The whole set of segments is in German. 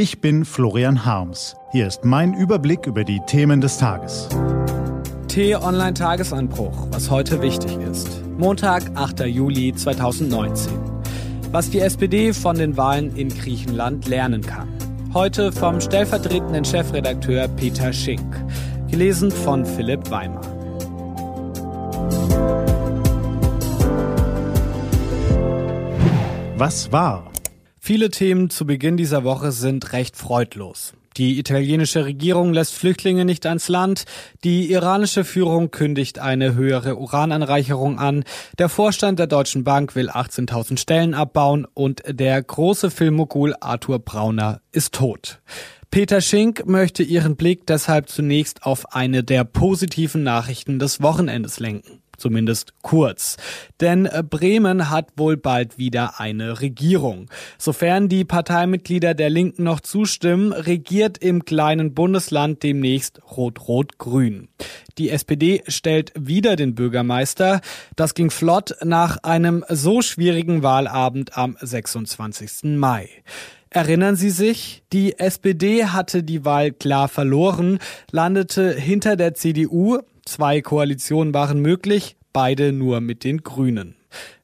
Ich bin Florian Harms. Hier ist mein Überblick über die Themen des Tages. T-Online-Tagesanbruch, was heute wichtig ist. Montag, 8. Juli 2019. Was die SPD von den Wahlen in Griechenland lernen kann. Heute vom stellvertretenden Chefredakteur Peter Schink. Gelesen von Philipp Weimer. Was war? Viele Themen zu Beginn dieser Woche sind recht freudlos. Die italienische Regierung lässt Flüchtlinge nicht ans Land. Die iranische Führung kündigt eine höhere Urananreicherung an. Der Vorstand der Deutschen Bank will 18.000 Stellen abbauen und der große Filmmogul Arthur Brauner ist tot. Peter Schink möchte ihren Blick deshalb zunächst auf eine der positiven Nachrichten des Wochenendes lenken zumindest kurz. Denn äh, Bremen hat wohl bald wieder eine Regierung. Sofern die Parteimitglieder der Linken noch zustimmen, regiert im kleinen Bundesland demnächst Rot-Rot-Grün. Die SPD stellt wieder den Bürgermeister. Das ging flott nach einem so schwierigen Wahlabend am 26. Mai. Erinnern Sie sich, die SPD hatte die Wahl klar verloren, landete hinter der CDU, Zwei Koalitionen waren möglich, beide nur mit den Grünen.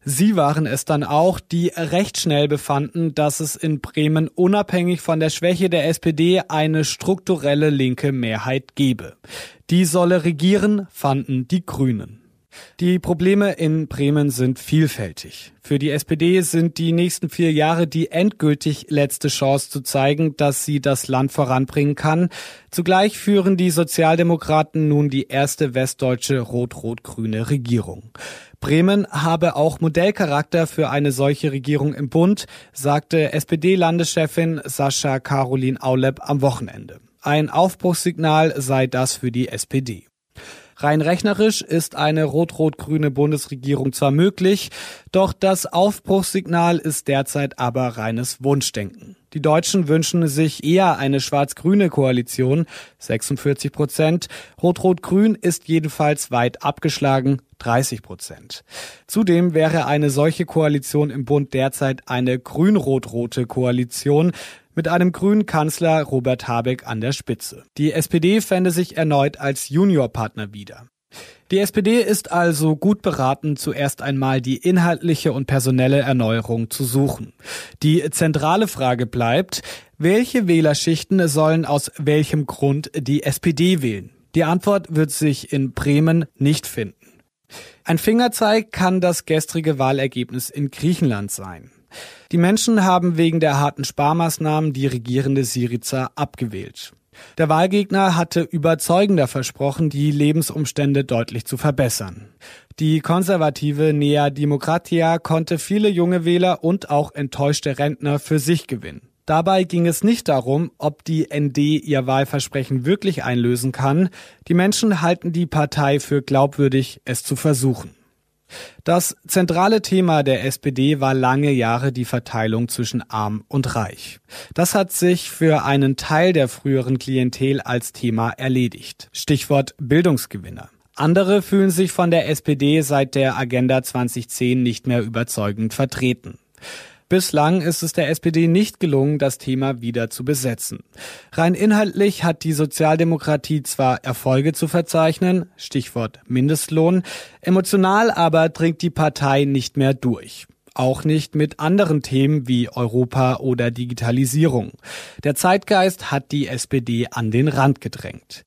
Sie waren es dann auch, die recht schnell befanden, dass es in Bremen unabhängig von der Schwäche der SPD eine strukturelle linke Mehrheit gebe. Die solle regieren, fanden die Grünen. Die Probleme in Bremen sind vielfältig. Für die SPD sind die nächsten vier Jahre die endgültig letzte Chance zu zeigen, dass sie das Land voranbringen kann. Zugleich führen die Sozialdemokraten nun die erste westdeutsche rot-rot-grüne Regierung. Bremen habe auch Modellcharakter für eine solche Regierung im Bund, sagte SPD-Landeschefin Sascha Caroline Aulep am Wochenende. Ein Aufbruchssignal sei das für die SPD. Rein rechnerisch ist eine rot-rot-grüne Bundesregierung zwar möglich, doch das Aufbruchssignal ist derzeit aber reines Wunschdenken. Die Deutschen wünschen sich eher eine schwarz-grüne Koalition, 46 Prozent. Rot-Rot-Grün ist jedenfalls weit abgeschlagen, 30 Prozent. Zudem wäre eine solche Koalition im Bund derzeit eine grün-rot-rote Koalition mit einem grünen Kanzler Robert Habeck an der Spitze. Die SPD fände sich erneut als Juniorpartner wieder. Die SPD ist also gut beraten, zuerst einmal die inhaltliche und personelle Erneuerung zu suchen. Die zentrale Frage bleibt, welche Wählerschichten sollen aus welchem Grund die SPD wählen? Die Antwort wird sich in Bremen nicht finden. Ein Fingerzeig kann das gestrige Wahlergebnis in Griechenland sein. Die Menschen haben wegen der harten Sparmaßnahmen die regierende Syriza abgewählt. Der Wahlgegner hatte überzeugender versprochen, die Lebensumstände deutlich zu verbessern. Die konservative Nea Demokratia konnte viele junge Wähler und auch enttäuschte Rentner für sich gewinnen. Dabei ging es nicht darum, ob die ND ihr Wahlversprechen wirklich einlösen kann. Die Menschen halten die Partei für glaubwürdig, es zu versuchen. Das zentrale Thema der SPD war lange Jahre die Verteilung zwischen arm und reich. Das hat sich für einen Teil der früheren Klientel als Thema erledigt. Stichwort Bildungsgewinner. Andere fühlen sich von der SPD seit der Agenda 2010 nicht mehr überzeugend vertreten. Bislang ist es der SPD nicht gelungen, das Thema wieder zu besetzen. Rein inhaltlich hat die Sozialdemokratie zwar Erfolge zu verzeichnen, Stichwort Mindestlohn, emotional aber dringt die Partei nicht mehr durch auch nicht mit anderen Themen wie Europa oder Digitalisierung. Der Zeitgeist hat die SPD an den Rand gedrängt.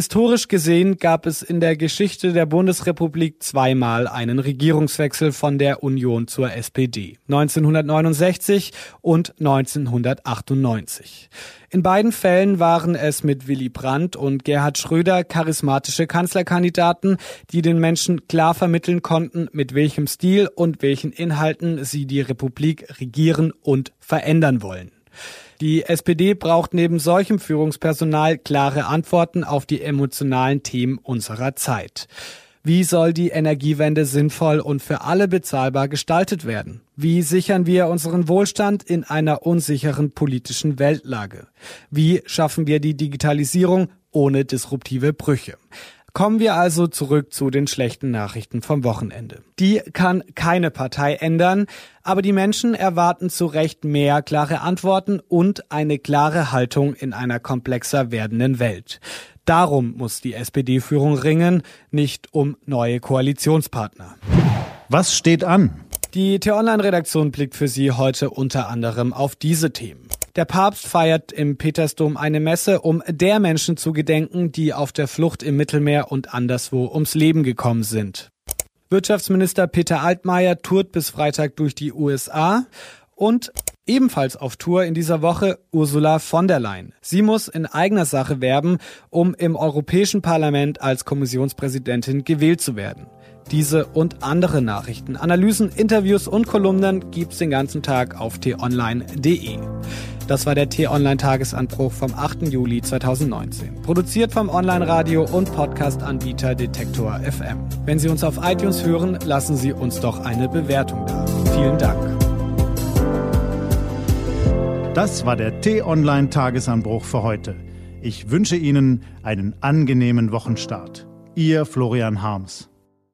Historisch gesehen gab es in der Geschichte der Bundesrepublik zweimal einen Regierungswechsel von der Union zur SPD. 1969 und 1998. In beiden Fällen waren es mit Willy Brandt und Gerhard Schröder charismatische Kanzlerkandidaten, die den Menschen klar vermitteln konnten, mit welchem Stil und welchen Inhalten sie die Republik regieren und verändern wollen. Die SPD braucht neben solchem Führungspersonal klare Antworten auf die emotionalen Themen unserer Zeit. Wie soll die Energiewende sinnvoll und für alle bezahlbar gestaltet werden? Wie sichern wir unseren Wohlstand in einer unsicheren politischen Weltlage? Wie schaffen wir die Digitalisierung ohne disruptive Brüche? Kommen wir also zurück zu den schlechten Nachrichten vom Wochenende. Die kann keine Partei ändern, aber die Menschen erwarten zu Recht mehr klare Antworten und eine klare Haltung in einer komplexer werdenden Welt. Darum muss die SPD-Führung ringen, nicht um neue Koalitionspartner. Was steht an? Die T-Online-Redaktion blickt für Sie heute unter anderem auf diese Themen. Der Papst feiert im Petersdom eine Messe, um der Menschen zu gedenken, die auf der Flucht im Mittelmeer und anderswo ums Leben gekommen sind. Wirtschaftsminister Peter Altmaier tourt bis Freitag durch die USA und ebenfalls auf Tour in dieser Woche Ursula von der Leyen. Sie muss in eigener Sache werben, um im Europäischen Parlament als Kommissionspräsidentin gewählt zu werden. Diese und andere Nachrichten, Analysen, Interviews und Kolumnen gibt's den ganzen Tag auf t-online.de. Das war der T-Online-Tagesanbruch vom 8. Juli 2019. Produziert vom Online-Radio und Podcast-Anbieter Detektor FM. Wenn Sie uns auf iTunes hören, lassen Sie uns doch eine Bewertung da. Vielen Dank. Das war der T-Online-Tagesanbruch für heute. Ich wünsche Ihnen einen angenehmen Wochenstart. Ihr Florian Harms.